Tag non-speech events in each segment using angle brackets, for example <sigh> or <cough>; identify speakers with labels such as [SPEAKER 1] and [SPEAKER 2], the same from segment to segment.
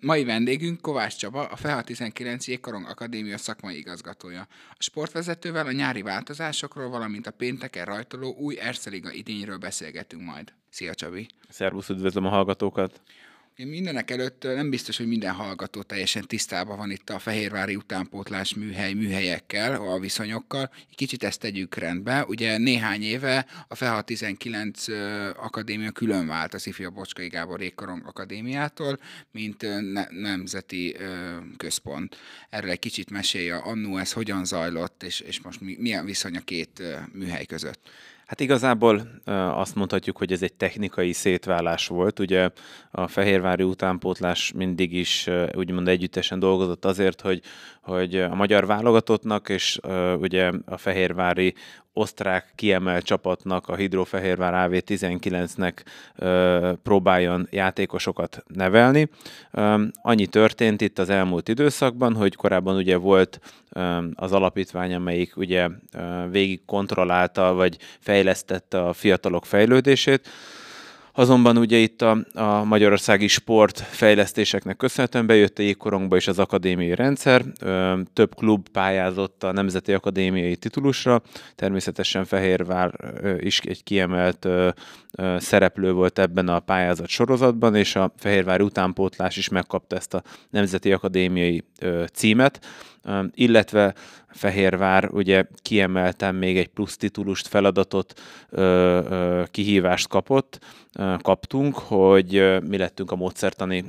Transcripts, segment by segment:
[SPEAKER 1] Mai vendégünk Kovács Csaba, a FEHA 19 Jégkorong Akadémia szakmai igazgatója. A sportvezetővel a nyári változásokról, valamint a pénteken rajtoló új Erszeliga idényről beszélgetünk majd. Szia Csabi!
[SPEAKER 2] Szervusz, üdvözlöm a hallgatókat!
[SPEAKER 1] Mindenek előtt nem biztos, hogy minden hallgató teljesen tisztában van itt a Fehérvári utánpótlás műhely műhelyekkel, a viszonyokkal. Kicsit ezt tegyük rendbe. Ugye néhány éve a FEHA 19 akadémia külön vált az ifja Bocskai Gábor Ékorong Akadémiától, mint ne- nemzeti központ. Erről egy kicsit mesélje annó ez hogyan zajlott, és, és most milyen viszony a két műhely között.
[SPEAKER 2] Hát igazából azt mondhatjuk, hogy ez egy technikai szétválás volt. Ugye a Fehérvári utánpótlás mindig is úgymond együttesen dolgozott azért, hogy, hogy a magyar válogatottnak és ugye a Fehérvári osztrák kiemelt csapatnak, a Hidrofehérvár AV19-nek próbáljon játékosokat nevelni. Annyi történt itt az elmúlt időszakban, hogy korábban ugye volt az alapítvány, amelyik ugye végig kontrollálta, vagy fejlesztette a fiatalok fejlődését, Azonban ugye itt a, a magyarországi sportfejlesztéseknek köszönhetően bejött a jégkorongba is az akadémiai rendszer. Több klub pályázott a Nemzeti Akadémiai titulusra. Természetesen Fehérvár is egy kiemelt szereplő volt ebben a pályázat sorozatban, és a Fehérvári utánpótlás is megkapta ezt a Nemzeti Akadémiai címet illetve Fehérvár ugye kiemeltem még egy plusz titulust, feladatot, kihívást kapott, kaptunk, hogy mi lettünk a módszertani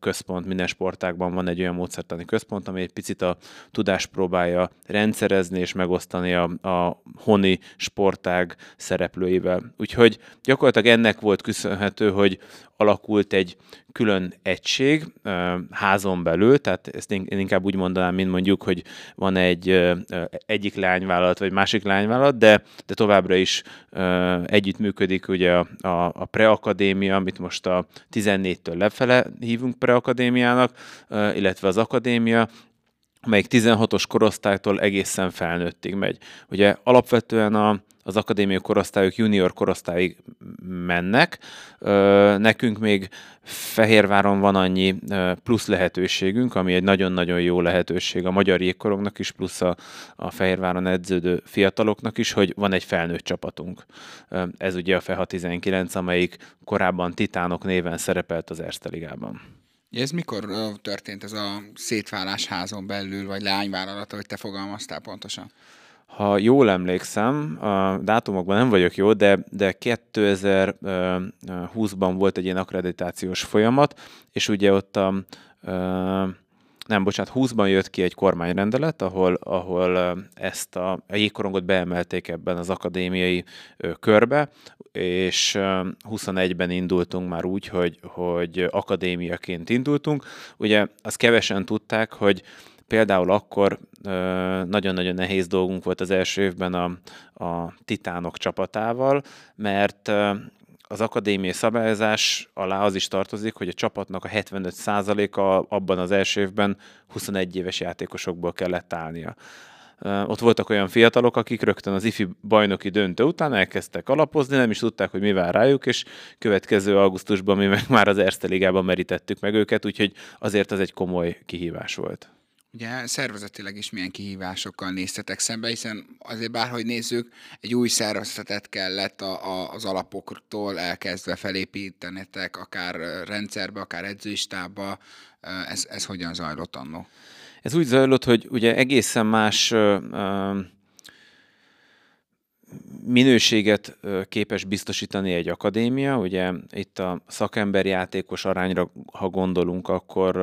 [SPEAKER 2] központ, minden sportágban van egy olyan módszertani központ, ami egy picit a tudást próbálja rendszerezni és megosztani a, a honi sportág szereplőivel. Úgyhogy gyakorlatilag ennek volt köszönhető, hogy alakult egy külön egység házon belül, tehát ezt én inkább úgy mondanám, mint mondjuk, hogy van egy egyik lányvállalat, vagy másik lányvállalat, de, de továbbra is együttműködik ugye a, a, a preakadémia, amit most a 14-től lefele hívunk preakadémiának, illetve az akadémia, amelyik 16-os korosztálytól egészen felnőttig megy. Ugye alapvetően a, az akadémiai korosztályok junior korosztályig mennek. Nekünk még Fehérváron van annyi plusz lehetőségünk, ami egy nagyon-nagyon jó lehetőség a magyar jégkorongnak is, plusz a, a Fehérváron edződő fiataloknak is, hogy van egy felnőtt csapatunk. Ez ugye a FEHA 19, amelyik korábban Titánok néven szerepelt az Erste Ligában.
[SPEAKER 1] Ez mikor történt ez a szétválás házon belül, vagy leányvállalata, hogy te fogalmaztál pontosan?
[SPEAKER 2] Ha jól emlékszem, a dátumokban nem vagyok jó, de, de 2020-ban volt egy ilyen akkreditációs folyamat, és ugye ott a, nem, bocsánat, 20-ban jött ki egy kormányrendelet, ahol, ahol ezt a, a jégkorongot beemelték ebben az akadémiai körbe, és 21-ben indultunk már úgy, hogy, hogy akadémiaként indultunk. Ugye azt kevesen tudták, hogy Például akkor nagyon-nagyon nehéz dolgunk volt az első évben a, a Titánok csapatával, mert az akadémiai szabályozás alá az is tartozik, hogy a csapatnak a 75%-a abban az első évben 21 éves játékosokból kellett állnia. Ott voltak olyan fiatalok, akik rögtön az IFI bajnoki döntő után elkezdtek alapozni, nem is tudták, hogy mi vár rájuk, és következő augusztusban mi meg már az Erste Ligában merítettük meg őket, úgyhogy azért az egy komoly kihívás volt.
[SPEAKER 1] Ugye szervezetileg is milyen kihívásokkal néztetek szembe, hiszen azért bárhogy nézzük, egy új szervezetet kellett a, a, az alapoktól elkezdve felépítenetek, akár rendszerbe, akár edzőistába. Ez, ez hogyan zajlott annó?
[SPEAKER 2] Ez úgy zajlott, hogy ugye egészen más minőséget képes biztosítani egy akadémia, ugye itt a szakemberjátékos arányra, ha gondolunk, akkor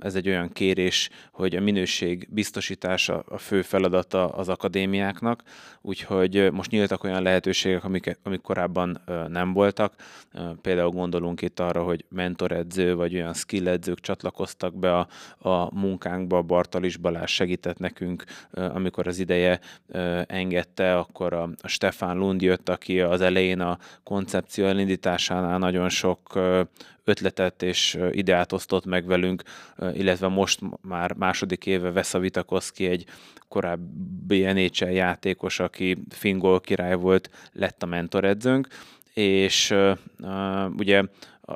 [SPEAKER 2] ez egy olyan kérés, hogy a minőség biztosítása a fő feladata az akadémiáknak, úgyhogy most nyíltak olyan lehetőségek, amik, amik korábban nem voltak. Például gondolunk itt arra, hogy mentoredző vagy olyan skilledzők csatlakoztak be a, a munkánkba, Bartalis Balázs segített nekünk, amikor az ideje engedte, akkor a, a Stefán Lund jött, aki az elején a koncepció elindításánál nagyon sok ötletet és ideát osztott meg velünk, illetve most már második éve Vesza Vitakoszki egy korábbi NHL játékos, aki fingol király volt, lett a mentoredzőnk, és ugye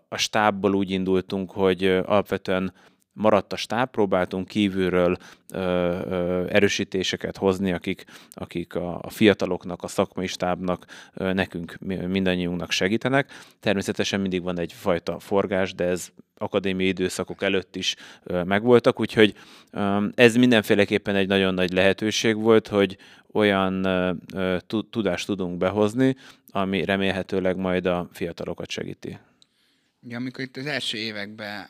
[SPEAKER 2] a stábból úgy indultunk, hogy alapvetően maradt a stáb, próbáltunk kívülről ö, ö, erősítéseket hozni, akik, akik a, a fiataloknak, a szakmai stábnak, ö, nekünk, mindannyiunknak segítenek. Természetesen mindig van egyfajta forgás, de ez akadémiai időszakok előtt is ö, megvoltak, úgyhogy ö, ez mindenféleképpen egy nagyon nagy lehetőség volt, hogy olyan ö, tudást tudunk behozni, ami remélhetőleg majd a fiatalokat segíti.
[SPEAKER 1] Ja, amikor itt az első években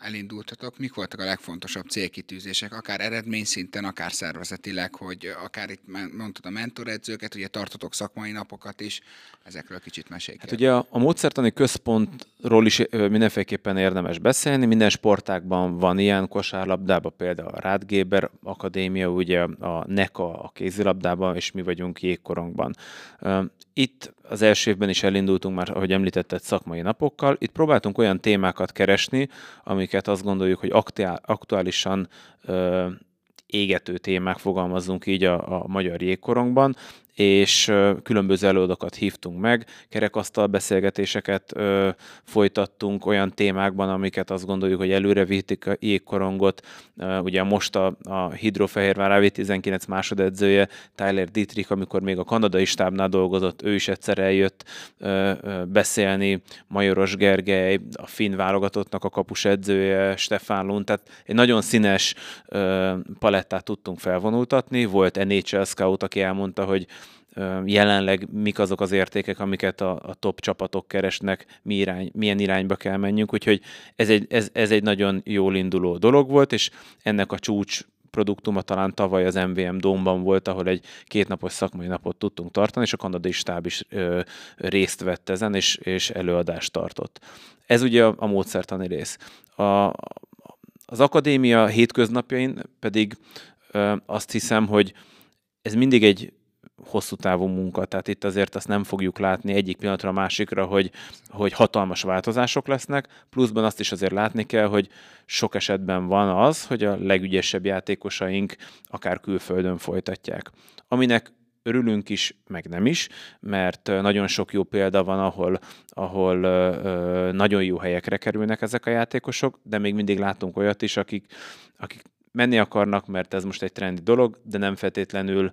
[SPEAKER 1] elindultatok, mik voltak a legfontosabb célkitűzések, akár eredményszinten, akár szervezetileg, hogy akár itt mondtad a mentoredzőket, ugye tartotok szakmai napokat is, ezekről kicsit mesélj.
[SPEAKER 2] Hát ugye a, a módszertani központról is mindenféleképpen érdemes beszélni, minden sportákban van ilyen, kosárlabdában például a Rádgéber Akadémia, ugye a NECA a kézilabdában, és mi vagyunk jégkorongban. Itt az első évben is elindultunk már, ahogy említetted, szakmai napokkal. Itt próbáltunk olyan témákat keresni, amiket azt gondoljuk, hogy aktuálisan égető témák, fogalmazzunk így a, a magyar jégkorongban, és különböző előadókat hívtunk meg, kerekasztal beszélgetéseket ö, folytattunk olyan témákban, amiket azt gondoljuk, hogy előre vitték a jégkorongot. Ugye most a, a Hidrofehérvár AV19 másodedzője, Tyler Dietrich, amikor még a kanadai stábnál dolgozott, ő is egyszer eljött beszélni, Majoros Gergely, a finn válogatottnak a kapus edzője, Stefán Lund, tehát egy nagyon színes palettát tudtunk felvonultatni. Volt NHL Scout, aki elmondta, hogy jelenleg mik azok az értékek, amiket a, a top csapatok keresnek, mi irány, milyen irányba kell menjünk, úgyhogy ez egy, ez, ez egy nagyon jól induló dolog volt, és ennek a csúcs produktuma talán tavaly az MVM Domban volt, ahol egy kétnapos szakmai napot tudtunk tartani, és a kanadai stáb is ö, részt vett ezen, és, és előadást tartott. Ez ugye a, a módszertani rész. A, az akadémia hétköznapjain pedig ö, azt hiszem, hogy ez mindig egy hosszú távú munka, tehát itt azért azt nem fogjuk látni egyik pillanatra a másikra, hogy, hogy hatalmas változások lesznek, pluszban azt is azért látni kell, hogy sok esetben van az, hogy a legügyesebb játékosaink akár külföldön folytatják. Aminek örülünk is, meg nem is, mert nagyon sok jó példa van, ahol, ahol ö, nagyon jó helyekre kerülnek ezek a játékosok, de még mindig látunk olyat is, akik, akik menni akarnak, mert ez most egy trendi dolog, de nem feltétlenül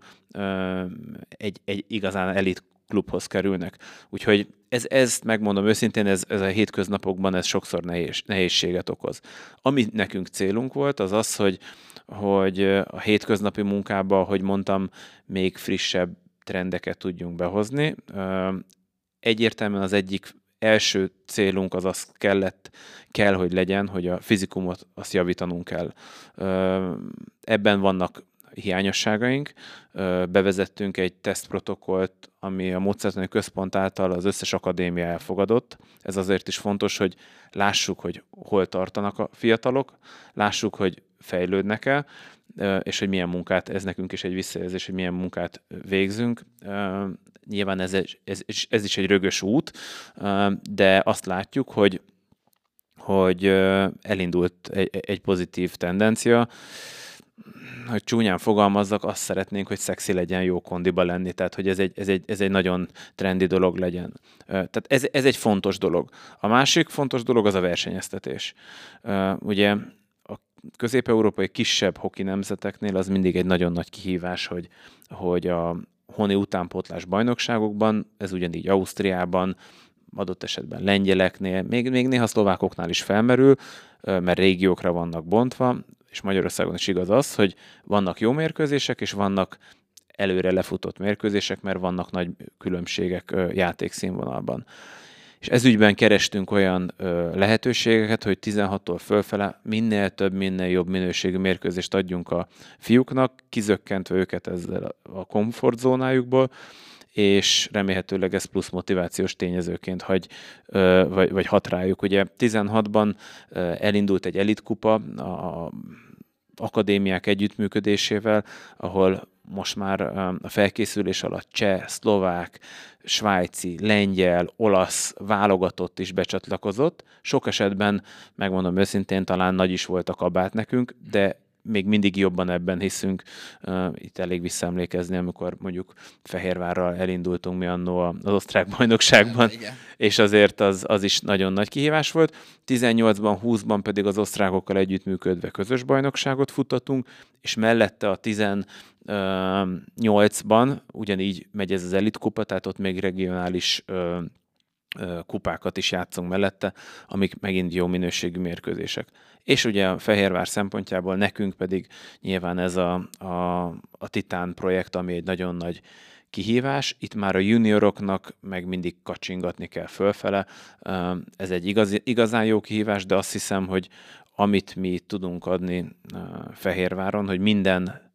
[SPEAKER 2] egy, egy igazán elit klubhoz kerülnek. Úgyhogy ez, ezt megmondom őszintén, ez, ez a hétköznapokban ez sokszor nehéz, nehézséget okoz. Ami nekünk célunk volt, az az, hogy, hogy a hétköznapi munkában, hogy mondtam, még frissebb trendeket tudjunk behozni. Egyértelműen az egyik első célunk az az kellett, kell, hogy legyen, hogy a fizikumot azt javítanunk kell. Ebben vannak hiányosságaink. Bevezettünk egy tesztprotokollt, ami a módszertani központ által az összes akadémia elfogadott. Ez azért is fontos, hogy lássuk, hogy hol tartanak a fiatalok, lássuk, hogy fejlődnek-e, és hogy milyen munkát, ez nekünk is egy visszajelzés, hogy milyen munkát végzünk. Nyilván ez, ez, ez is egy rögös út, de azt látjuk, hogy, hogy elindult egy, egy pozitív tendencia, hogy csúnyán fogalmazzak, azt szeretnénk, hogy szexi legyen jó kondiba lenni, tehát hogy ez egy, ez egy, ez egy nagyon trendi dolog legyen. Tehát ez, ez egy fontos dolog. A másik fontos dolog az a versenyeztetés. Ugye közép-európai kisebb hoki nemzeteknél az mindig egy nagyon nagy kihívás, hogy, hogy a honi utánpótlás bajnokságokban, ez ugyanígy Ausztriában, adott esetben lengyeleknél, még, még néha szlovákoknál is felmerül, mert régiókra vannak bontva, és Magyarországon is igaz az, hogy vannak jó mérkőzések, és vannak előre lefutott mérkőzések, mert vannak nagy különbségek játékszínvonalban. És ezügyben kerestünk olyan ö, lehetőségeket, hogy 16-tól fölfele minél több, minél jobb minőségű mérkőzést adjunk a fiúknak, kizökkentve őket ezzel a komfortzónájukból, és remélhetőleg ez plusz motivációs tényezőként hagy, vagy, vagy hat rájuk. Ugye 16-ban elindult egy elitkupa a akadémiák együttműködésével, ahol most már a felkészülés alatt cseh, szlovák, svájci, lengyel, olasz válogatott is becsatlakozott. Sok esetben, megmondom őszintén, talán nagy is volt a kabát nekünk, de még mindig jobban ebben hiszünk. Itt elég visszaemlékezni, amikor mondjuk Fehérvárral elindultunk mi annó az osztrák bajnokságban, Igen. és azért az, az is nagyon nagy kihívás volt. 18-ban, 20-ban pedig az osztrákokkal együttműködve közös bajnokságot futtatunk, és mellette a 18-ban ugyanígy megy ez az elitkupa, tehát ott még regionális kupákat is játszunk mellette, amik megint jó minőségű mérkőzések. És ugye a Fehérvár szempontjából nekünk pedig nyilván ez a, a, a Titán projekt, ami egy nagyon nagy kihívás. Itt már a junioroknak meg mindig kacsingatni kell fölfele. Ez egy igaz, igazán jó kihívás, de azt hiszem, hogy amit mi tudunk adni Fehérváron, hogy minden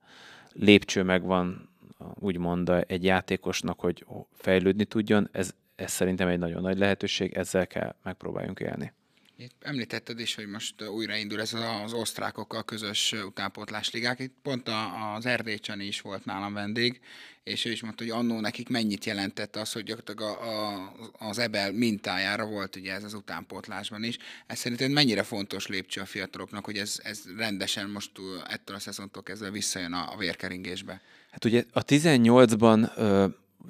[SPEAKER 2] lépcső megvan úgymond egy játékosnak, hogy fejlődni tudjon, ez, ez szerintem egy nagyon nagy lehetőség, ezzel kell megpróbáljunk élni.
[SPEAKER 1] Itt említetted is, hogy most újraindul ez az osztrákokkal közös utánpótlás ligák. Itt pont az Erdélycsani is volt nálam vendég, és ő is mondta, hogy annó nekik mennyit jelentett az, hogy gyakorlatilag a, a, az Ebel mintájára volt ugye ez az utánpótlásban is. Ez szerintem mennyire fontos lépcső a fiataloknak, hogy ez, ez rendesen most ettől a szezontól kezdve visszajön a, a vérkeringésbe.
[SPEAKER 2] Hát ugye a 18-ban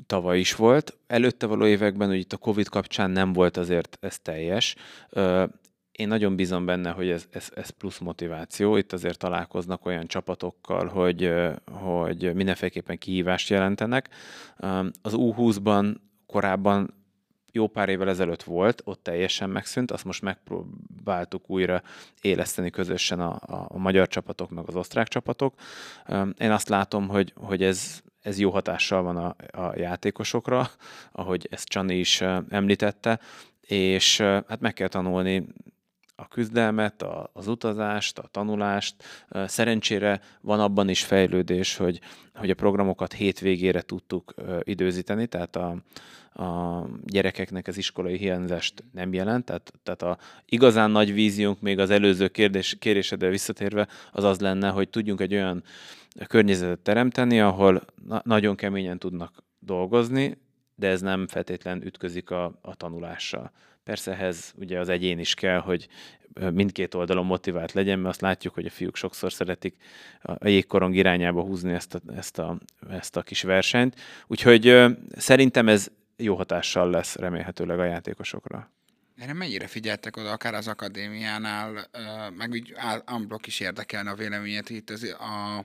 [SPEAKER 2] tavaly is volt. Előtte való években, hogy itt a Covid kapcsán nem volt azért ez teljes. Én nagyon bízom benne, hogy ez, ez, ez plusz motiváció. Itt azért találkoznak olyan csapatokkal, hogy, hogy mindenféleképpen kihívást jelentenek. Az U20-ban korábban jó pár évvel ezelőtt volt, ott teljesen megszűnt, azt most megpróbáltuk újra éleszteni közösen a, a, magyar csapatok, meg az osztrák csapatok. Én azt látom, hogy, hogy ez, ez jó hatással van a, a játékosokra, ahogy ezt Csani is említette, és hát meg kell tanulni a küzdelmet, a, az utazást, a tanulást. Szerencsére van abban is fejlődés, hogy, hogy a programokat hétvégére tudtuk időzíteni, tehát a, a gyerekeknek az iskolai hiányzást nem jelent, tehát, tehát a igazán nagy víziónk még az előző kérdés, kérésedre visszatérve az az lenne, hogy tudjunk egy olyan környezetet teremteni, ahol na- nagyon keményen tudnak dolgozni, de ez nem feltétlen ütközik a, a tanulással. Persze ehhez ugye az egyén is kell, hogy mindkét oldalon motivált legyen, mert azt látjuk, hogy a fiúk sokszor szeretik a jégkorong irányába húzni ezt a, ezt a, ezt a kis versenyt. Úgyhogy szerintem ez jó hatással lesz remélhetőleg a játékosokra.
[SPEAKER 1] Erre mennyire figyeltek oda, akár az akadémiánál, meg úgy unblock is érdekelne a véleményet itt az, a,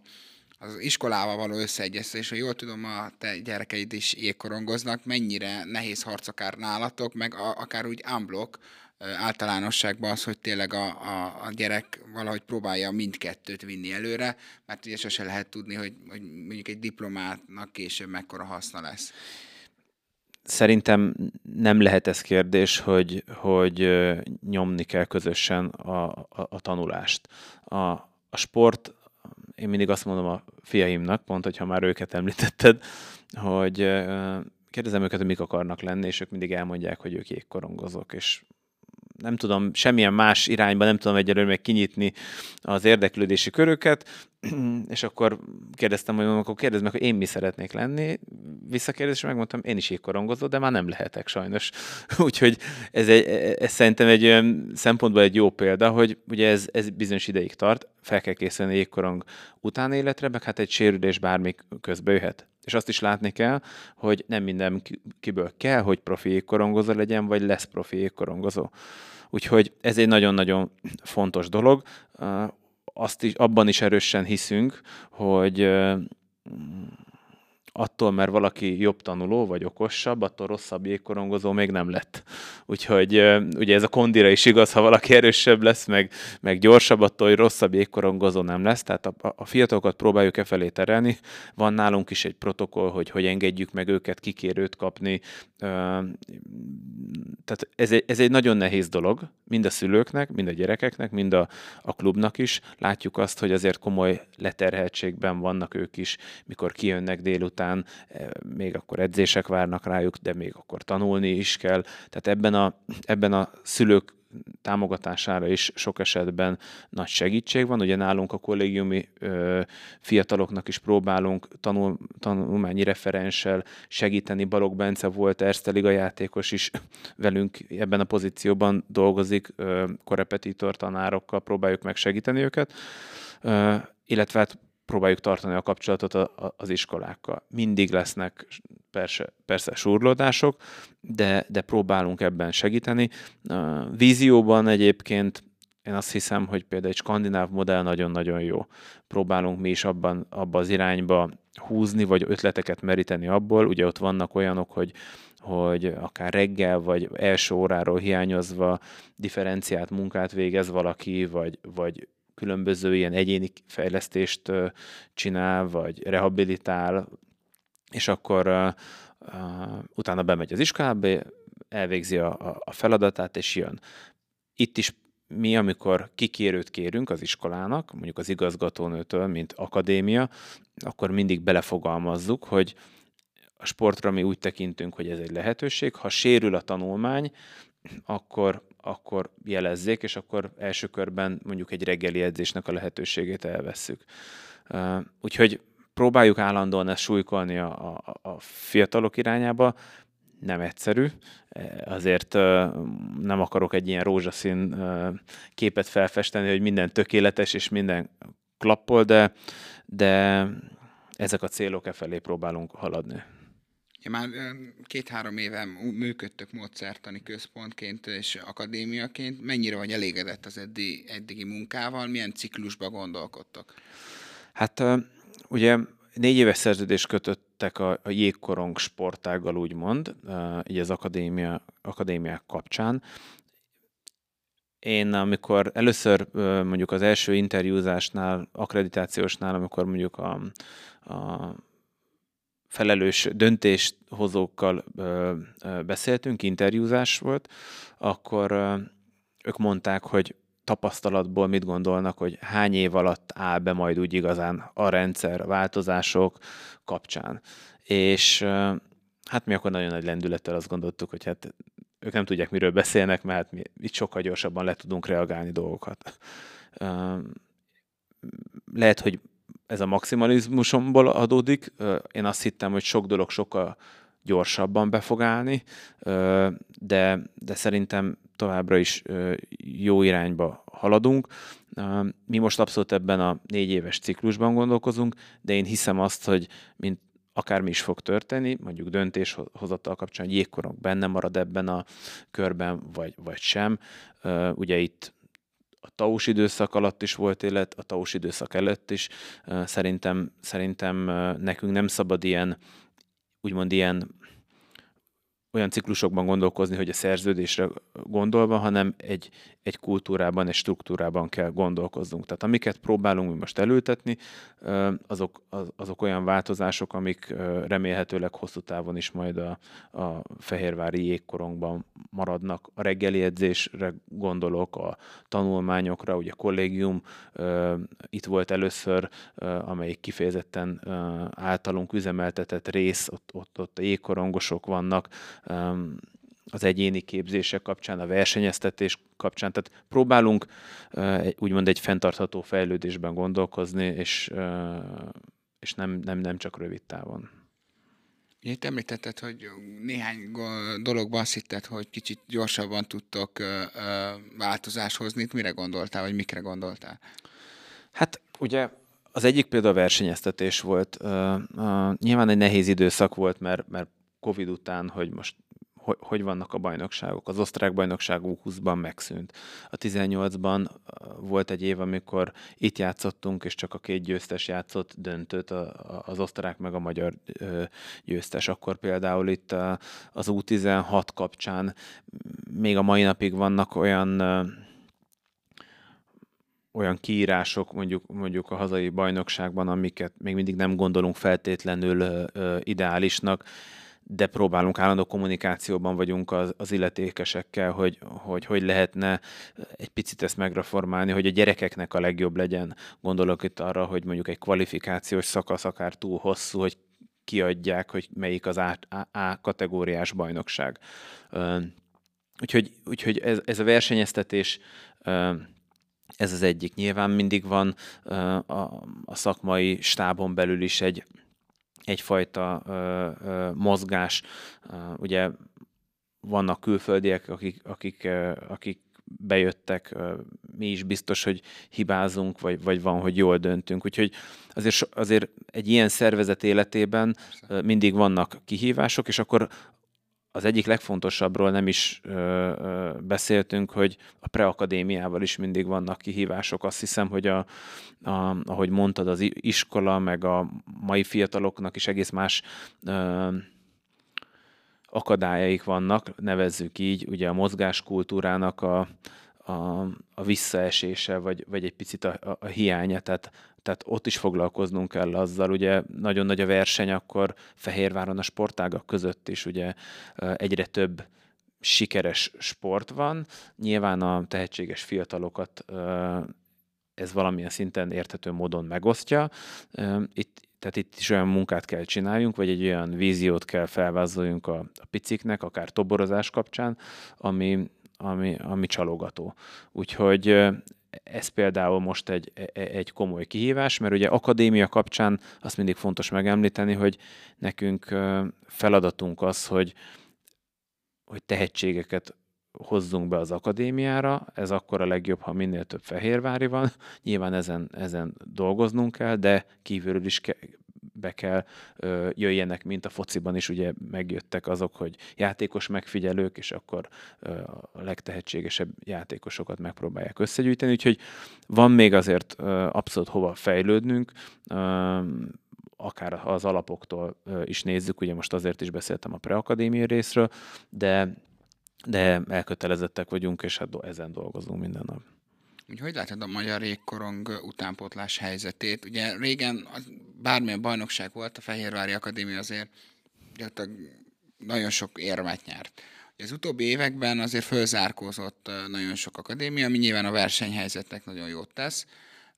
[SPEAKER 1] az iskolával való összeegyeztetés, ha jól tudom, a te gyerekeid is jégkorongoznak, mennyire nehéz harc akár nálatok, meg a, akár úgy unblock általánosságban az, hogy tényleg a, a, a gyerek valahogy próbálja mindkettőt vinni előre, mert ugye sose lehet tudni, hogy, hogy mondjuk egy diplomátnak később mekkora haszna lesz.
[SPEAKER 2] Szerintem nem lehet ez kérdés, hogy, hogy nyomni kell közösen a, a, a tanulást. A, a sport, én mindig azt mondom a fiaimnak, pont, hogyha már őket említetted, hogy kérdezem őket, hogy mik akarnak lenni, és ők mindig elmondják, hogy ők jégkorongozók, és nem tudom, semmilyen más irányba nem tudom egyelőre meg kinyitni az érdeklődési köröket, <clears throat> és akkor kérdeztem, hogy akkor kérdezd meg, hogy én mi szeretnék lenni. Visszakérdeztem, és megmondtam, én is jégkorongozó, de már nem lehetek sajnos. <laughs> Úgyhogy ez, egy, ez szerintem egy olyan szempontból egy jó példa, hogy ugye ez, ez bizonyos ideig tart, fel kell készülni jégkorong utánéletre, meg hát egy sérülés bármi közbe jöhet. És azt is látni kell, hogy nem minden kiből kell, hogy profi jégkorongozó legyen, vagy lesz profi jégkorongozó. Úgyhogy ez egy nagyon-nagyon fontos dolog azt is, abban is erősen hiszünk, hogy attól, mert valaki jobb tanuló, vagy okosabb, attól rosszabb jégkorongozó még nem lett. Úgyhogy ugye ez a kondira is igaz, ha valaki erősebb lesz, meg, meg gyorsabb, attól, hogy rosszabb jégkorongozó nem lesz. Tehát a, a fiatalokat próbáljuk e felé terelni. Van nálunk is egy protokoll, hogy hogy engedjük meg őket kikérőt kapni. Tehát ez egy, ez egy nagyon nehéz dolog, mind a szülőknek, mind a gyerekeknek, mind a, a klubnak is. Látjuk azt, hogy azért komoly leterheltségben vannak ők is, mikor kijönnek délután, eh, még akkor edzések várnak rájuk, de még akkor tanulni is kell. Tehát ebben a, ebben a szülők támogatására is sok esetben nagy segítség van. Ugye nálunk a kollégiumi ö, fiataloknak is próbálunk tanul, tanulmányi referenssel segíteni. Balog Bence volt Erste Liga játékos is velünk ebben a pozícióban dolgozik, ö, korepetitor tanárokkal próbáljuk meg segíteni őket. Ö, illetve hát próbáljuk tartani a kapcsolatot a, a, az iskolákkal. Mindig lesznek persze, persze surlódások, de, de próbálunk ebben segíteni. Vízióban egyébként én azt hiszem, hogy például egy skandináv modell nagyon-nagyon jó. Próbálunk mi is abban, abban az irányba húzni, vagy ötleteket meríteni abból. Ugye ott vannak olyanok, hogy hogy akár reggel vagy első óráról hiányozva differenciált munkát végez valaki, vagy, vagy különböző ilyen egyéni fejlesztést csinál, vagy rehabilitál, és akkor utána bemegy az iskolába, elvégzi a, a feladatát, és jön. Itt is mi, amikor kikérőt kérünk az iskolának, mondjuk az igazgatónőtől, mint akadémia, akkor mindig belefogalmazzuk, hogy a sportra mi úgy tekintünk, hogy ez egy lehetőség. Ha sérül a tanulmány, akkor akkor jelezzék, és akkor első körben mondjuk egy reggeli edzésnek a lehetőségét elvesszük. Úgyhogy próbáljuk állandóan ezt súlykolni a, a, a fiatalok irányába, nem egyszerű, azért nem akarok egy ilyen rózsaszín képet felfesteni, hogy minden tökéletes és minden klappol, de, de ezek a célok e felé próbálunk haladni.
[SPEAKER 1] Ja, már két-három éve működtök módszertani központként és akadémiaként. Mennyire vagy elégedett az eddi, eddigi munkával? Milyen ciklusba gondolkodtok?
[SPEAKER 2] Hát ugye négy éves szerződést kötöttek a, a jégkorong sportággal, úgymond, így az akadémia, akadémiák kapcsán. Én amikor először mondjuk az első interjúzásnál, akkreditációsnál, amikor mondjuk a, a felelős döntéshozókkal beszéltünk, interjúzás volt, akkor ők mondták, hogy tapasztalatból mit gondolnak, hogy hány év alatt áll be majd úgy igazán a rendszer, változások kapcsán. És hát mi akkor nagyon nagy lendülettel azt gondoltuk, hogy hát ők nem tudják, miről beszélnek, mert hát mi itt sokkal gyorsabban le tudunk reagálni dolgokat. Lehet, hogy ez a maximalizmusomból adódik. Én azt hittem, hogy sok dolog sokkal gyorsabban be de, de szerintem továbbra is jó irányba haladunk. Mi most abszolút ebben a négy éves ciklusban gondolkozunk, de én hiszem azt, hogy mint akármi is fog történni, mondjuk döntéshozattal kapcsolatban, hogy jégkorong benne marad ebben a körben, vagy, vagy sem. Ugye itt a taus időszak alatt is volt élet, a taus időszak előtt is. Szerintem, szerintem nekünk nem szabad ilyen, úgymond ilyen olyan ciklusokban gondolkozni, hogy a szerződésre gondolva, hanem egy, egy kultúrában, egy struktúrában kell gondolkoznunk. Tehát amiket próbálunk mi most elültetni, azok, azok olyan változások, amik remélhetőleg hosszú távon is majd a, a fehérvári jégkorongban maradnak. A reggeli edzésre gondolok, a tanulmányokra, ugye a kollégium itt volt először, amelyik kifejezetten általunk üzemeltetett rész, ott, ott, ott a jégkorongosok vannak, az egyéni képzések kapcsán, a versenyeztetés kapcsán. Tehát próbálunk úgymond egy fenntartható fejlődésben gondolkozni, és, és nem, nem, nem csak rövid távon.
[SPEAKER 1] Itt említetted, hogy néhány dologban azt hitted, hogy kicsit gyorsabban tudtok változást hozni. Mire gondoltál, vagy mikre gondoltál?
[SPEAKER 2] Hát ugye az egyik például a versenyeztetés volt. Nyilván egy nehéz időszak volt, mert, mert Covid után, hogy most hogy, vannak a bajnokságok. Az osztrák bajnokság U20-ban megszűnt. A 18-ban volt egy év, amikor itt játszottunk, és csak a két győztes játszott döntőt, az osztrák meg a magyar győztes. Akkor például itt az U16 kapcsán még a mai napig vannak olyan olyan kiírások mondjuk, mondjuk a hazai bajnokságban, amiket még mindig nem gondolunk feltétlenül ideálisnak, de próbálunk állandó kommunikációban vagyunk az, az illetékesekkel, hogy, hogy hogy lehetne egy picit ezt megreformálni, hogy a gyerekeknek a legjobb legyen. Gondolok itt arra, hogy mondjuk egy kvalifikációs szakasz akár túl hosszú, hogy kiadják, hogy melyik az A, A, A kategóriás bajnokság. Úgyhogy, úgyhogy ez, ez a versenyeztetés ez az egyik. Nyilván mindig van a, a szakmai stábon belül is egy egyfajta ö, ö, mozgás. Ugye vannak külföldiek, akik, akik, akik bejöttek, mi is biztos, hogy hibázunk, vagy, vagy van, hogy jól döntünk. Úgyhogy azért, azért egy ilyen szervezet életében mindig vannak kihívások, és akkor az egyik legfontosabbról nem is ö, ö, beszéltünk, hogy a preakadémiával is mindig vannak kihívások. Azt hiszem, hogy a, a, ahogy mondtad, az iskola, meg a mai fiataloknak is egész más ö, akadályaik vannak, nevezzük így, ugye a mozgáskultúrának a, a, a visszaesése, vagy, vagy egy picit a, a, a hiánya, tehát, tehát ott is foglalkoznunk kell azzal, ugye nagyon nagy a verseny, akkor Fehérváron a sportágak között is ugye egyre több sikeres sport van. Nyilván a tehetséges fiatalokat ez valamilyen szinten érthető módon megosztja. Itt, tehát itt is olyan munkát kell csináljunk, vagy egy olyan víziót kell felvázoljunk a, a piciknek, akár toborozás kapcsán, ami, ami, ami csalogató. Úgyhogy ez például most egy, e, e, egy komoly kihívás, mert ugye akadémia kapcsán azt mindig fontos megemlíteni, hogy nekünk feladatunk az, hogy, hogy tehetségeket hozzunk be az akadémiára, ez akkor a legjobb, ha minél több fehérvári van. Nyilván ezen, ezen dolgoznunk kell, de kívülről is ke- be kell ö, jöjjenek, mint a fociban is ugye megjöttek azok, hogy játékos megfigyelők, és akkor ö, a legtehetségesebb játékosokat megpróbálják összegyűjteni, úgyhogy van még azért ö, abszolút hova fejlődnünk, ö, akár az alapoktól is nézzük, ugye most azért is beszéltem a preakadémia részről, de, de elkötelezettek vagyunk, és hát ezen dolgozunk minden nap.
[SPEAKER 1] Úgy hogy látod a magyar jégkorong utánpótlás helyzetét? Ugye régen bármilyen bajnokság volt, a Fehérvári Akadémia azért nagyon sok érmet nyert. Az utóbbi években azért fölzárkózott nagyon sok akadémia, ami nyilván a versenyhelyzetnek nagyon jót tesz,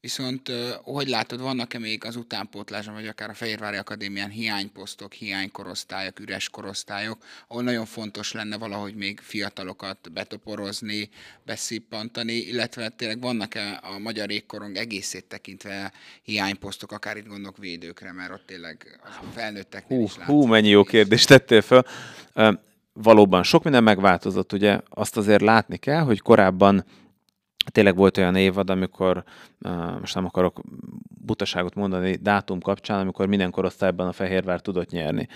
[SPEAKER 1] Viszont hogy látod, vannak-e még az utánpótlásban, vagy akár a Fehérvári Akadémián hiányposztok, hiánykorosztályok, üres korosztályok, ahol nagyon fontos lenne valahogy még fiatalokat betoporozni, beszippantani, illetve tényleg vannak-e a magyar égkorong egészét tekintve hiányposztok, akár itt gondolok védőkre, mert ott tényleg a felnőttek hú, is
[SPEAKER 2] Hú, mennyi jó kérdést tettél fel. Valóban sok minden megváltozott, ugye azt azért látni kell, hogy korábban tényleg volt olyan évad, amikor, most nem akarok butaságot mondani dátum kapcsán, amikor minden korosztályban a Fehérvár tudott nyerni.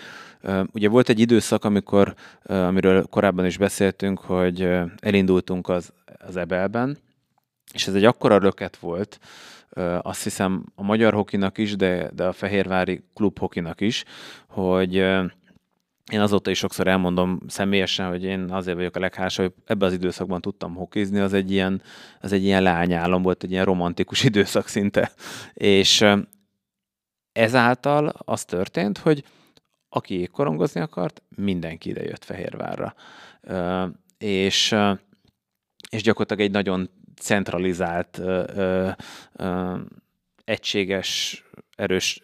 [SPEAKER 2] Ugye volt egy időszak, amikor, amiről korábban is beszéltünk, hogy elindultunk az, az Ebelben, és ez egy akkora röket volt, azt hiszem a magyar hokinak is, de, de a Fehérvári klub hokinak is, hogy én azóta is sokszor elmondom személyesen, hogy én azért vagyok a leghásabb, hogy ebben az időszakban tudtam hokizni, az egy ilyen, az egy ilyen leányálom volt, egy ilyen romantikus <laughs> időszak szinte. És ezáltal az történt, hogy aki korongozni akart, mindenki ide jött Fehérvárra. És, és gyakorlatilag egy nagyon centralizált, egységes, erős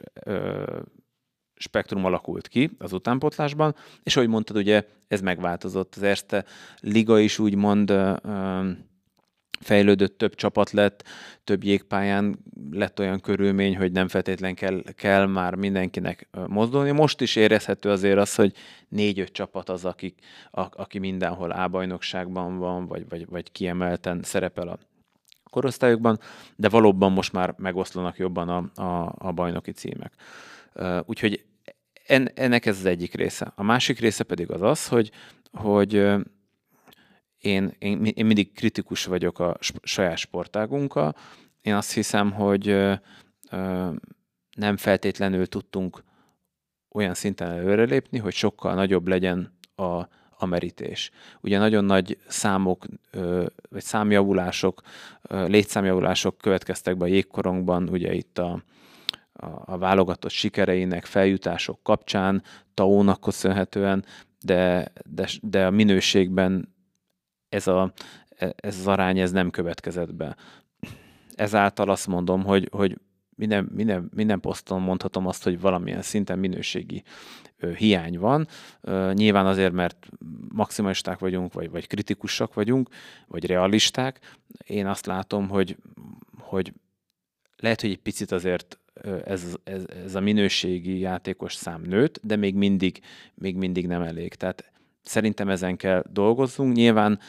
[SPEAKER 2] spektrum alakult ki az utánpotlásban, és ahogy mondtad, ugye ez megváltozott. Az Erste Liga is úgymond fejlődött, több csapat lett, több jégpályán lett olyan körülmény, hogy nem feltétlen kell, kell már mindenkinek mozdulni. Most is érezhető azért az, hogy négy-öt csapat az, akik, a, aki mindenhol A-bajnokságban van, vagy, vagy, vagy kiemelten szerepel a korosztályokban, de valóban most már megoszlanak jobban a, a, a bajnoki címek. Úgyhogy en, ennek ez az egyik része. A másik része pedig az az, hogy, hogy én, én, én mindig kritikus vagyok a saját sportágunkkal. Én azt hiszem, hogy nem feltétlenül tudtunk olyan szinten előrelépni, hogy sokkal nagyobb legyen a, a merítés. Ugye nagyon nagy számok, vagy számjavulások, létszámjavulások következtek be a jégkorongban, ugye itt a, a, a válogatott sikereinek, feljutások kapcsán, Taónak köszönhetően, de, de, de a minőségben ez, a, ez az arány ez nem következett be. Ezáltal azt mondom, hogy, hogy minden, minden, minden poszton mondhatom azt, hogy valamilyen szinten minőségi hiány van. Nyilván azért, mert maximalisták vagyunk, vagy, vagy kritikusak vagyunk, vagy realisták. Én azt látom, hogy, hogy lehet, hogy egy picit azért ez, ez, ez a minőségi játékos szám nőtt, de még mindig, még mindig nem elég. Tehát szerintem ezen kell dolgozzunk. Nyilván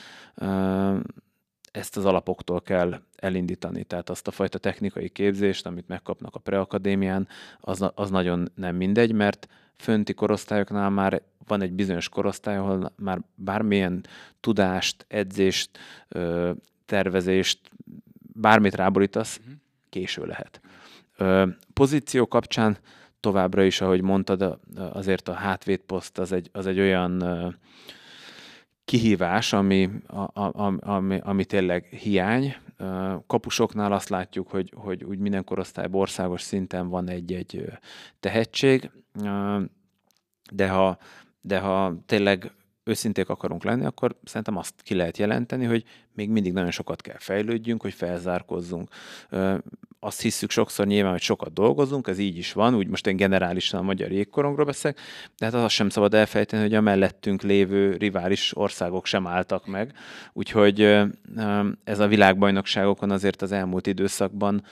[SPEAKER 2] ezt az alapoktól kell elindítani, tehát azt a fajta technikai képzést, amit megkapnak a preakadémián, az, az nagyon nem mindegy, mert fönti korosztályoknál már van egy bizonyos korosztály, ahol már bármilyen tudást, edzést, tervezést, bármit ráborítasz, mhm. késő lehet. Pozíció kapcsán továbbra is, ahogy mondtad, azért a hátvédposzt az egy, az egy olyan kihívás, ami, a, a, ami, ami tényleg hiány. Kapusoknál azt látjuk, hogy, hogy úgy minden korosztályban országos szinten van egy-egy tehetség, de ha, de ha tényleg őszinték akarunk lenni, akkor szerintem azt ki lehet jelenteni, hogy még mindig nagyon sokat kell fejlődjünk, hogy felzárkozzunk azt hiszük sokszor nyilván, hogy sokat dolgozunk, ez így is van, úgy most én generálisan a magyar jégkorongról beszélek, de hát azt sem szabad elfejteni, hogy a mellettünk lévő rivális országok sem álltak meg, úgyhogy ez a világbajnokságokon azért az elmúlt időszakban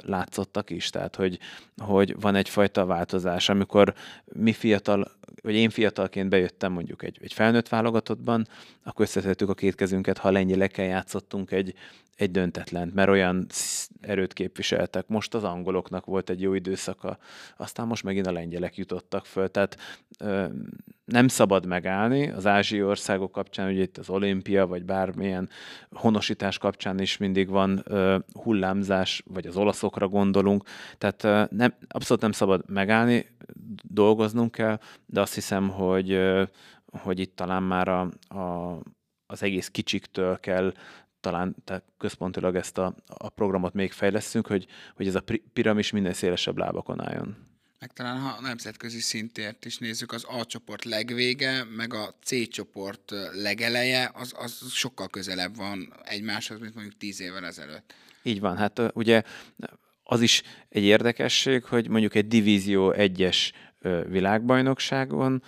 [SPEAKER 2] látszottak is, tehát hogy, hogy van egyfajta változás, amikor mi fiatal, vagy én fiatalként bejöttem mondjuk egy, egy felnőtt válogatottban, akkor összetettük a két kezünket, ha lengyelekkel játszottunk egy, egy döntetlent, mert olyan erőt képviseltek. Most az angoloknak volt egy jó időszaka, aztán most megint a lengyelek jutottak föl. Tehát ö, nem szabad megállni. Az ázsiai országok kapcsán, ugye itt az olimpia, vagy bármilyen honosítás kapcsán is mindig van ö, hullámzás, vagy az olaszokra gondolunk. Tehát ö, nem, abszolút nem szabad megállni, dolgoznunk kell, de azt hiszem, hogy, ö, hogy itt talán már a, a az egész kicsiktől kell talán tehát központilag ezt a, a programot még fejlesztünk, hogy, hogy ez a piramis minél szélesebb lábakon álljon.
[SPEAKER 1] Meg talán ha nemzetközi szintért is nézzük, az A csoport legvége, meg a C csoport legeleje, az, az sokkal közelebb van egymáshoz, mint mondjuk tíz évvel ezelőtt.
[SPEAKER 2] Így van, hát ugye az is egy érdekesség, hogy mondjuk egy divízió egyes világbajnokságon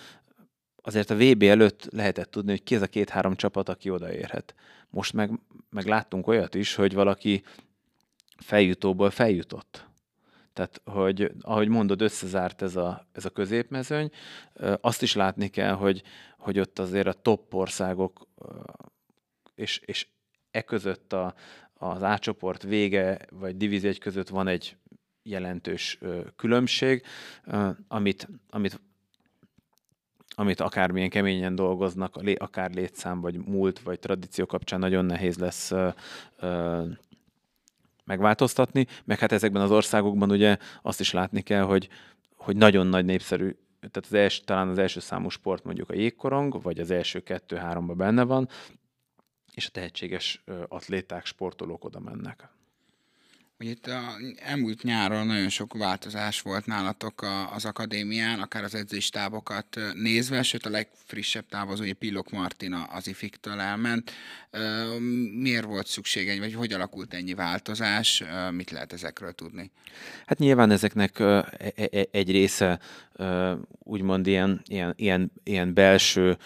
[SPEAKER 2] azért a VB előtt lehetett tudni, hogy ki ez a két-három csapat, aki odaérhet. Most meg, meg láttunk olyat is, hogy valaki feljutóból feljutott. Tehát, hogy ahogy mondod, összezárt ez a, ez a középmezőny. Azt is látni kell, hogy, hogy ott azért a top országok és, és e között a, az átcsoport vége, vagy divízió között van egy jelentős különbség, amit, amit amit akármilyen keményen dolgoznak, akár létszám, vagy múlt, vagy tradíció kapcsán nagyon nehéz lesz megváltoztatni, meg hát ezekben az országokban ugye azt is látni kell, hogy, hogy nagyon nagy népszerű, tehát az első, talán az első számú sport mondjuk a jégkorong, vagy az első kettő-háromban benne van, és a tehetséges atléták, sportolók oda mennek.
[SPEAKER 1] Ugye itt a elmúlt nyáron nagyon sok változás volt nálatok az akadémián, akár az edzéstábokat nézve, sőt a legfrissebb távozó, ugye Pillok Martina az IFIK-től elment. Miért volt szükség, vagy hogy alakult ennyi változás? Mit lehet ezekről tudni?
[SPEAKER 2] Hát nyilván ezeknek e, e, egy része úgymond ilyen, ilyen, ilyen, ilyen belső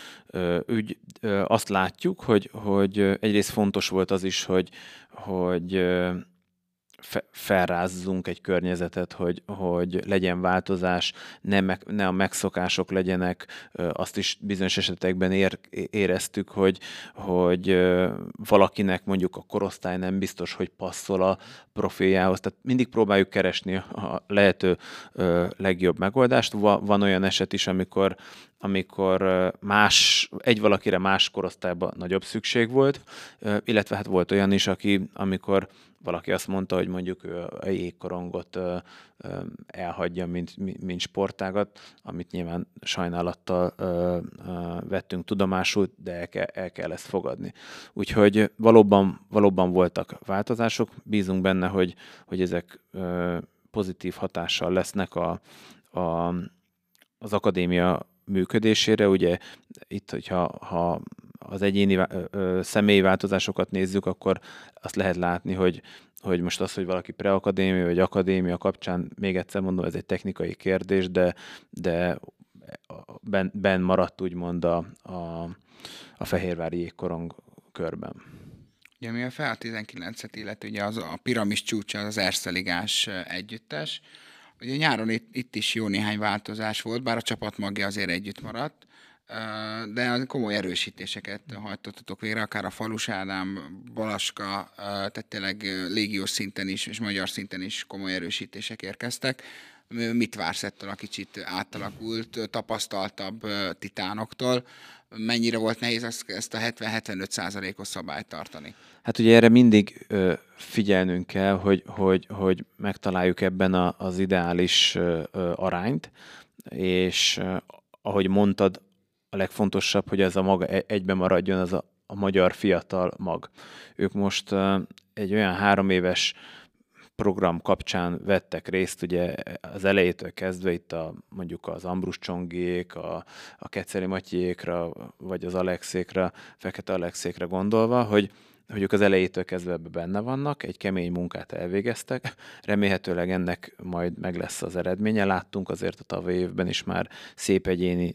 [SPEAKER 2] ügy. Azt látjuk, hogy, hogy egyrészt fontos volt az is, hogy, hogy felrázzunk egy környezetet, hogy, hogy legyen változás, ne, meg, ne a megszokások legyenek. Azt is bizonyos esetekben ér, éreztük, hogy, hogy valakinek mondjuk a korosztály nem biztos, hogy passzol a profiljához. Tehát mindig próbáljuk keresni a lehető legjobb megoldást. Van olyan eset is, amikor amikor más, egy valakire más korosztályban nagyobb szükség volt, illetve hát volt olyan is, aki, amikor valaki azt mondta, hogy mondjuk ő a jégkorongot elhagyja, mint, mint sportágat, amit nyilván sajnálattal vettünk tudomásul, de el kell, el kell ezt fogadni. Úgyhogy valóban, valóban voltak változások, bízunk benne, hogy, hogy ezek pozitív hatással lesznek a, a, az akadémia működésére. Ugye itt, hogyha ha az egyéni személyi változásokat nézzük, akkor azt lehet látni, hogy, hogy most az, hogy valaki preakadémia vagy akadémia kapcsán, még egyszer mondom, ez egy technikai kérdés, de, de ben, ben maradt úgymond a, a, a Fehérvári jégkorong körben.
[SPEAKER 1] Ugye, ami a FEA 19-et illetve ugye az a piramis csúcsa az Erszeligás együttes. Ugye nyáron itt, itt is jó néhány változás volt, bár a csapat magja azért együtt maradt de komoly erősítéseket hajtottatok végre, akár a Falus Ádám, Balaska, tehát tényleg légiós szinten is, és magyar szinten is komoly erősítések érkeztek. Mit vársz ettől a kicsit átalakult, tapasztaltabb titánoktól? Mennyire volt nehéz ezt a 70-75 százalékos szabályt tartani?
[SPEAKER 2] Hát ugye erre mindig figyelnünk kell, hogy, hogy, hogy megtaláljuk ebben az ideális arányt, és ahogy mondtad, a legfontosabb, hogy ez a maga e-, egybe maradjon, az a, a magyar fiatal mag. Ők most egy olyan három éves program kapcsán vettek részt, ugye az elejétől kezdve itt a, mondjuk az Ambrus Csongiék, a, a Keceli Matyékra, vagy az Alexékra, Fekete Alexékra gondolva, hogy hogy ők az elejétől kezdve benne vannak, egy kemény munkát elvégeztek, remélhetőleg ennek majd meg lesz az eredménye. Láttunk azért a tavalyi évben is már szép egyéni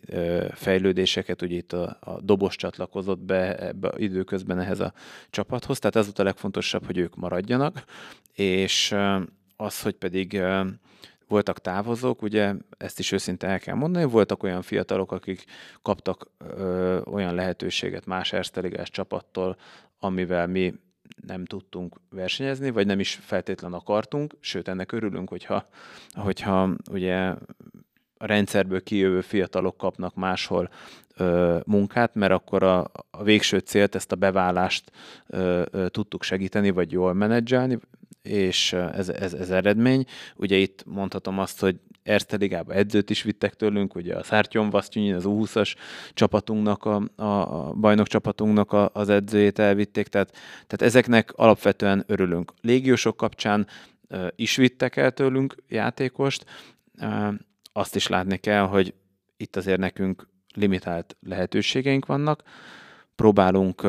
[SPEAKER 2] fejlődéseket, ugye itt a, a dobos csatlakozott be ebbe időközben ehhez a csapathoz, tehát ez volt a legfontosabb, hogy ők maradjanak, és az, hogy pedig voltak távozók, ugye ezt is őszinte el kell mondani, voltak olyan fiatalok, akik kaptak ö, olyan lehetőséget más Ersteligás csapattól, amivel mi nem tudtunk versenyezni, vagy nem is feltétlen akartunk, sőt ennek örülünk, hogyha, hogyha ugye a rendszerből kijövő fiatalok kapnak máshol ö, munkát, mert akkor a, a végső célt, ezt a beválást ö, ö, tudtuk segíteni, vagy jól menedzselni, és ez, ez, ez eredmény. Ugye itt mondhatom azt, hogy Erste Ligába edzőt is vittek tőlünk, ugye a Szártyon Vasztyunyin, az U20-as csapatunknak, a, a, a bajnok csapatunknak a, az edzőjét elvitték, tehát, tehát ezeknek alapvetően örülünk. Légiósok kapcsán uh, is vittek el tőlünk játékost, uh, azt is látni kell, hogy itt azért nekünk limitált lehetőségeink vannak, próbálunk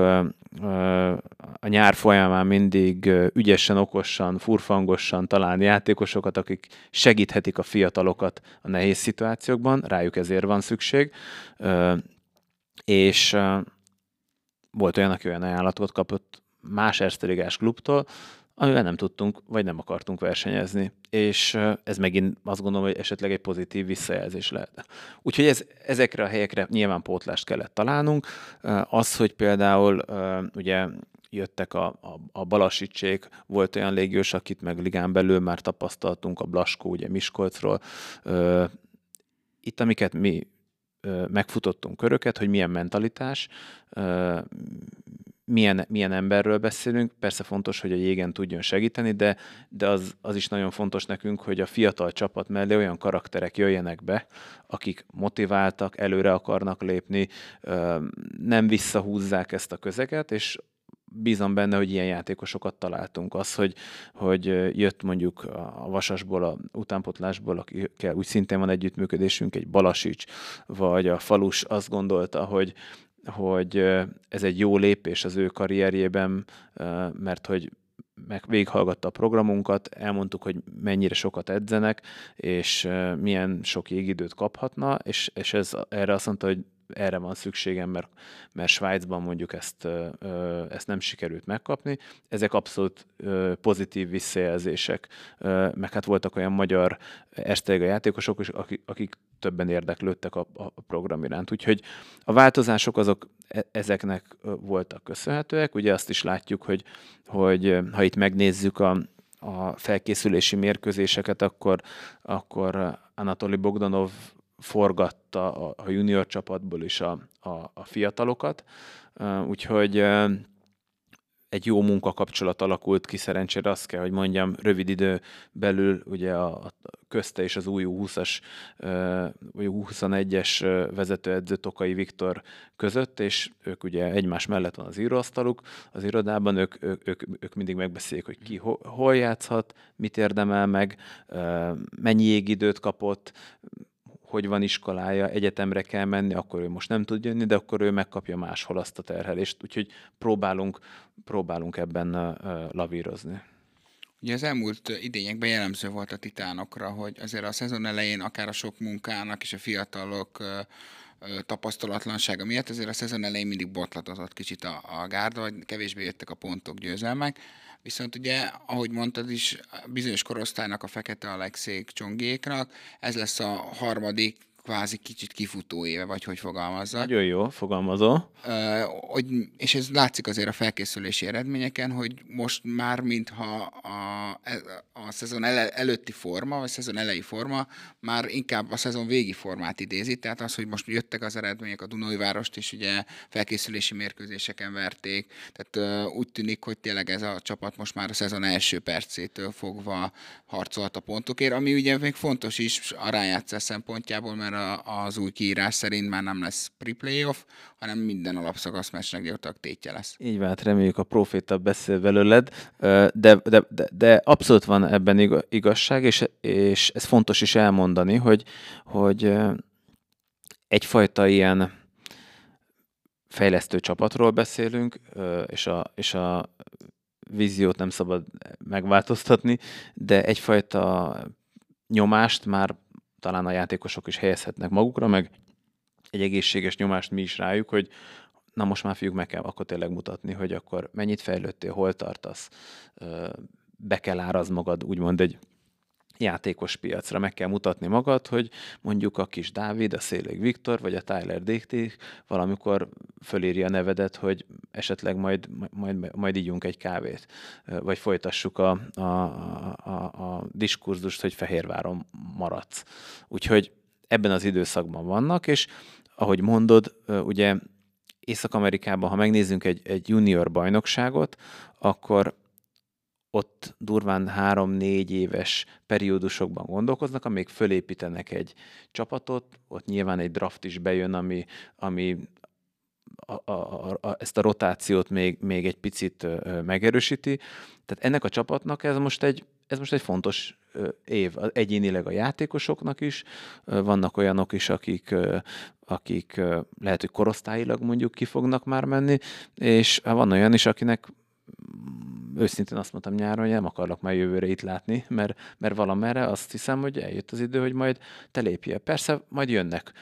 [SPEAKER 2] a nyár folyamán mindig ügyesen, okosan, furfangosan találni játékosokat, akik segíthetik a fiatalokat a nehéz szituációkban, rájuk ezért van szükség. És volt olyan, aki olyan ajánlatot kapott más Erzterigás klubtól, amivel nem tudtunk, vagy nem akartunk versenyezni. És ez megint azt gondolom, hogy esetleg egy pozitív visszajelzés lehet. Úgyhogy ez, ezekre a helyekre nyilván pótlást kellett találnunk. Az, hogy például ugye jöttek a, a, a Balasicsék, volt olyan légiós, akit meg ligán belül már tapasztaltunk, a Blaskó, ugye Miskolcról. Itt, amiket mi megfutottunk köröket, hogy milyen mentalitás, milyen, milyen emberről beszélünk. Persze fontos, hogy a jégen tudjon segíteni, de, de az, az is nagyon fontos nekünk, hogy a fiatal csapat mellé olyan karakterek jöjjenek be, akik motiváltak, előre akarnak lépni, nem visszahúzzák ezt a közeget, és bízom benne, hogy ilyen játékosokat találtunk. Az, hogy, hogy jött mondjuk a Vasasból, a utánpotlásból, akikkel úgy szintén van együttműködésünk, egy Balasics, vagy a Falus azt gondolta, hogy, hogy ez egy jó lépés az ő karrierjében, mert hogy meg végighallgatta a programunkat, elmondtuk, hogy mennyire sokat edzenek, és milyen sok jégidőt kaphatna, és, és ez erre azt mondta, hogy erre van szükségem, mert, mert Svájcban mondjuk ezt, ezt nem sikerült megkapni. Ezek abszolút pozitív visszajelzések, meg hát voltak olyan magyar Erste játékosok is, akik, akik többen érdeklődtek a, a program iránt. Úgyhogy a változások azok e, ezeknek voltak köszönhetőek. Ugye azt is látjuk, hogy, hogy ha itt megnézzük a, a felkészülési mérkőzéseket, akkor, akkor Anatoli Bogdanov forgatta a, junior csapatból is a, a, a fiatalokat, úgyhogy egy jó munkakapcsolat alakult ki, szerencsére azt kell, hogy mondjam, rövid idő belül ugye a, a közte és az új 20-as, vagy 21-es vezetőedző Tokai Viktor között, és ők ugye egymás mellett van az íróasztaluk, az irodában ők, ők, ők, ők mindig megbeszélik, hogy ki hol játszhat, mit érdemel meg, mennyi égidőt kapott, hogy van iskolája, egyetemre kell menni, akkor ő most nem tud jönni, de akkor ő megkapja máshol azt a terhelést. Úgyhogy próbálunk, próbálunk ebben lavírozni.
[SPEAKER 1] Ugye az elmúlt idényekben jellemző volt a titánokra, hogy azért a szezon elején akár a sok munkának és a fiatalok tapasztalatlansága miatt azért a szezon elején mindig botlatozott kicsit a, a gárda, vagy kevésbé jöttek a pontok, győzelmek. Viszont ugye, ahogy mondtad is, bizonyos korosztálynak a fekete Alexék csongéknak, ez lesz a harmadik kvázi kicsit kifutó éve, vagy hogy fogalmazza.
[SPEAKER 2] Nagyon jó, fogalmazó.
[SPEAKER 1] Uh, hogy, és ez látszik azért a felkészülési eredményeken, hogy most már mintha a, a szezon ele, előtti forma, vagy a szezon elejé forma már inkább a szezon végi formát idézi, tehát az, hogy most jöttek az eredmények, a Dunai Várost is ugye felkészülési mérkőzéseken verték, tehát uh, úgy tűnik, hogy tényleg ez a csapat most már a szezon első percétől fogva harcolt a pontokért, ami ugye még fontos is a rájátszás szempontjából, mert az új kiírás szerint már nem lesz pre-playoff, hanem minden alapszakasz meccsnek gyakorlatilag tétje lesz.
[SPEAKER 2] Így van, hát reméljük a proféta beszél belőled, de, de, de, de abszolút van ebben igazság, és, és ez fontos is elmondani, hogy, hogy egyfajta ilyen fejlesztő csapatról beszélünk, és a, és a víziót nem szabad megváltoztatni, de egyfajta nyomást már talán a játékosok is helyezhetnek magukra, meg egy egészséges nyomást mi is rájuk, hogy na most már fiúk meg kell akkor tényleg mutatni, hogy akkor mennyit fejlődtél, hol tartasz, be kell áraz magad, úgymond egy játékos piacra meg kell mutatni magad, hogy mondjuk a kis Dávid, a Széleg Viktor, vagy a Tyler Dégti valamikor fölírja a nevedet, hogy esetleg majd, majd, majd ígyunk egy kávét, vagy folytassuk a, a, a, a diskurzust, hogy Fehérváron maradsz. Úgyhogy ebben az időszakban vannak, és ahogy mondod, ugye Észak-Amerikában, ha megnézzünk egy, egy junior bajnokságot, akkor ott durván három-négy éves periódusokban gondolkoznak, amíg fölépítenek egy csapatot, ott nyilván egy draft is bejön, ami, ami a, a, a, ezt a rotációt még, még egy picit megerősíti. Tehát ennek a csapatnak ez most egy, ez most egy fontos év, egyénileg a játékosoknak is, vannak olyanok is, akik, akik lehet, hogy korosztályilag mondjuk ki fognak már menni, és van olyan is, akinek őszintén azt mondtam nyáron, hogy nem akarlak már jövőre itt látni, mert, mert valamerre azt hiszem, hogy eljött az idő, hogy majd te lépjél. Persze, majd jönnek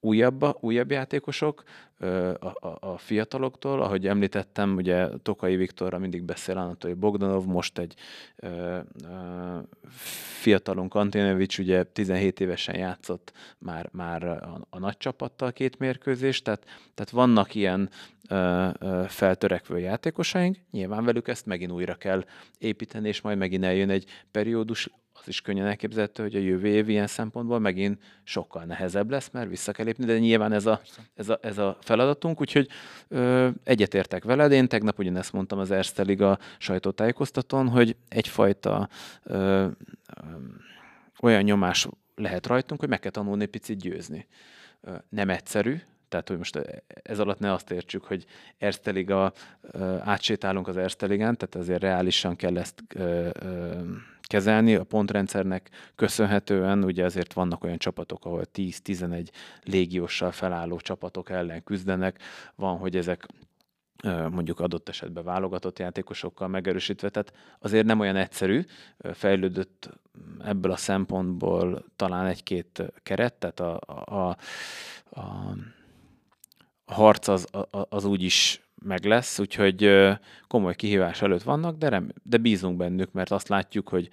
[SPEAKER 2] újabb, újabb játékosok a, a, a fiataloktól, ahogy említettem, ugye Tokai Viktorra mindig beszél Anatoli Bogdanov, most egy ö, ö, fiatalon Kantinevics, ugye 17 évesen játszott már, már a, a nagy csapattal két mérkőzést, tehát, tehát vannak ilyen ö, ö, feltörekvő játékosaink, nyilván velük ezt megint újra kell építeni, és majd megint eljön egy periódus, az is könnyen elképzelhető, hogy a jövő év ilyen szempontból megint sokkal nehezebb lesz, mert vissza kell lépni, de nyilván ez a, ez a, ez a feladatunk, úgyhogy ö, egyetértek veled. Én tegnap ugyanezt mondtam az Erste Liga sajtótájékoztatón, hogy egyfajta ö, ö, olyan nyomás lehet rajtunk, hogy meg kell tanulni picit győzni. Ö, nem egyszerű, tehát, hogy most ez alatt ne azt értsük, hogy Erste Liga, átsétálunk az Erste Ligán, tehát azért reálisan kell ezt ö, ö, kezelni. A pontrendszernek köszönhetően ugye azért vannak olyan csapatok, ahol 10-11 légióssal felálló csapatok ellen küzdenek. Van, hogy ezek mondjuk adott esetben válogatott játékosokkal megerősítve. Tehát azért nem olyan egyszerű, fejlődött ebből a szempontból talán egy-két keret, tehát a, a, a, a harc az, az úgy is meg lesz, úgyhogy komoly kihívás előtt vannak, de, rem, de bízunk bennük, mert azt látjuk, hogy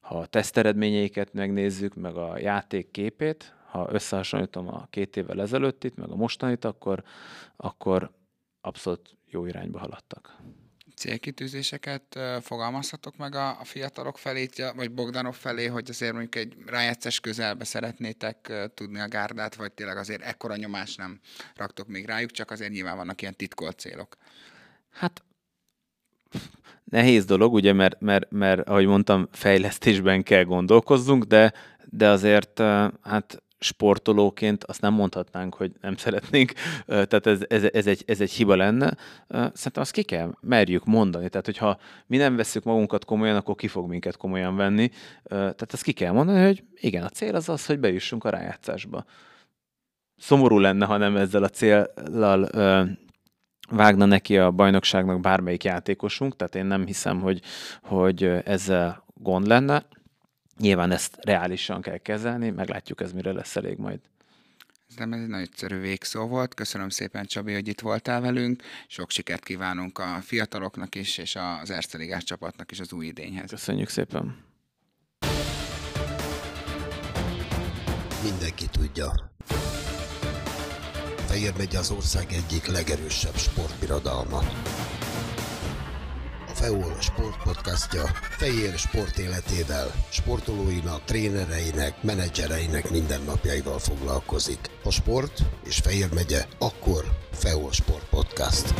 [SPEAKER 2] ha a teszteredményeiket megnézzük, meg a játék képét, ha összehasonlítom a két évvel ezelőttit, meg a mostanit, akkor, akkor abszolút jó irányba haladtak.
[SPEAKER 1] Célkitűzéseket fogalmazhatok meg a, fiatalok felé, vagy Bogdanov felé, hogy azért mondjuk egy rájátszás közelbe szeretnétek tudni a gárdát, vagy tényleg azért ekkora nyomás nem raktok még rájuk, csak azért nyilván vannak ilyen titkolt célok.
[SPEAKER 2] Hát nehéz dolog, ugye, mert, mert, mert ahogy mondtam, fejlesztésben kell gondolkozzunk, de, de azért hát sportolóként azt nem mondhatnánk, hogy nem szeretnénk, tehát ez, ez, ez, egy, ez egy hiba lenne. Szerintem azt ki kell merjük mondani, tehát hogyha mi nem veszük magunkat komolyan, akkor ki fog minket komolyan venni. Tehát azt ki kell mondani, hogy igen, a cél az az, hogy bejussunk a rájátszásba. Szomorú lenne, ha nem ezzel a céllal vágna neki a bajnokságnak bármelyik játékosunk, tehát én nem hiszem, hogy, hogy ezzel gond lenne. Nyilván ezt reálisan kell kezelni, meglátjuk ez mire lesz elég majd.
[SPEAKER 1] Nem, ez egy nagyon egyszerű végszó volt. Köszönöm szépen, Csabi, hogy itt voltál velünk. Sok sikert kívánunk a fiataloknak is, és az Erste csapatnak is az új idényhez.
[SPEAKER 2] Köszönjük szépen.
[SPEAKER 3] Mindenki tudja. Fehér megy az ország egyik legerősebb sportbirodalma. FEOL sportpodcastja Fejér sport életével, sportolóinak, trénereinek, menedzsereinek mindennapjaival foglalkozik. A sport és Fejér megye, akkor FEOL Sport Podcast.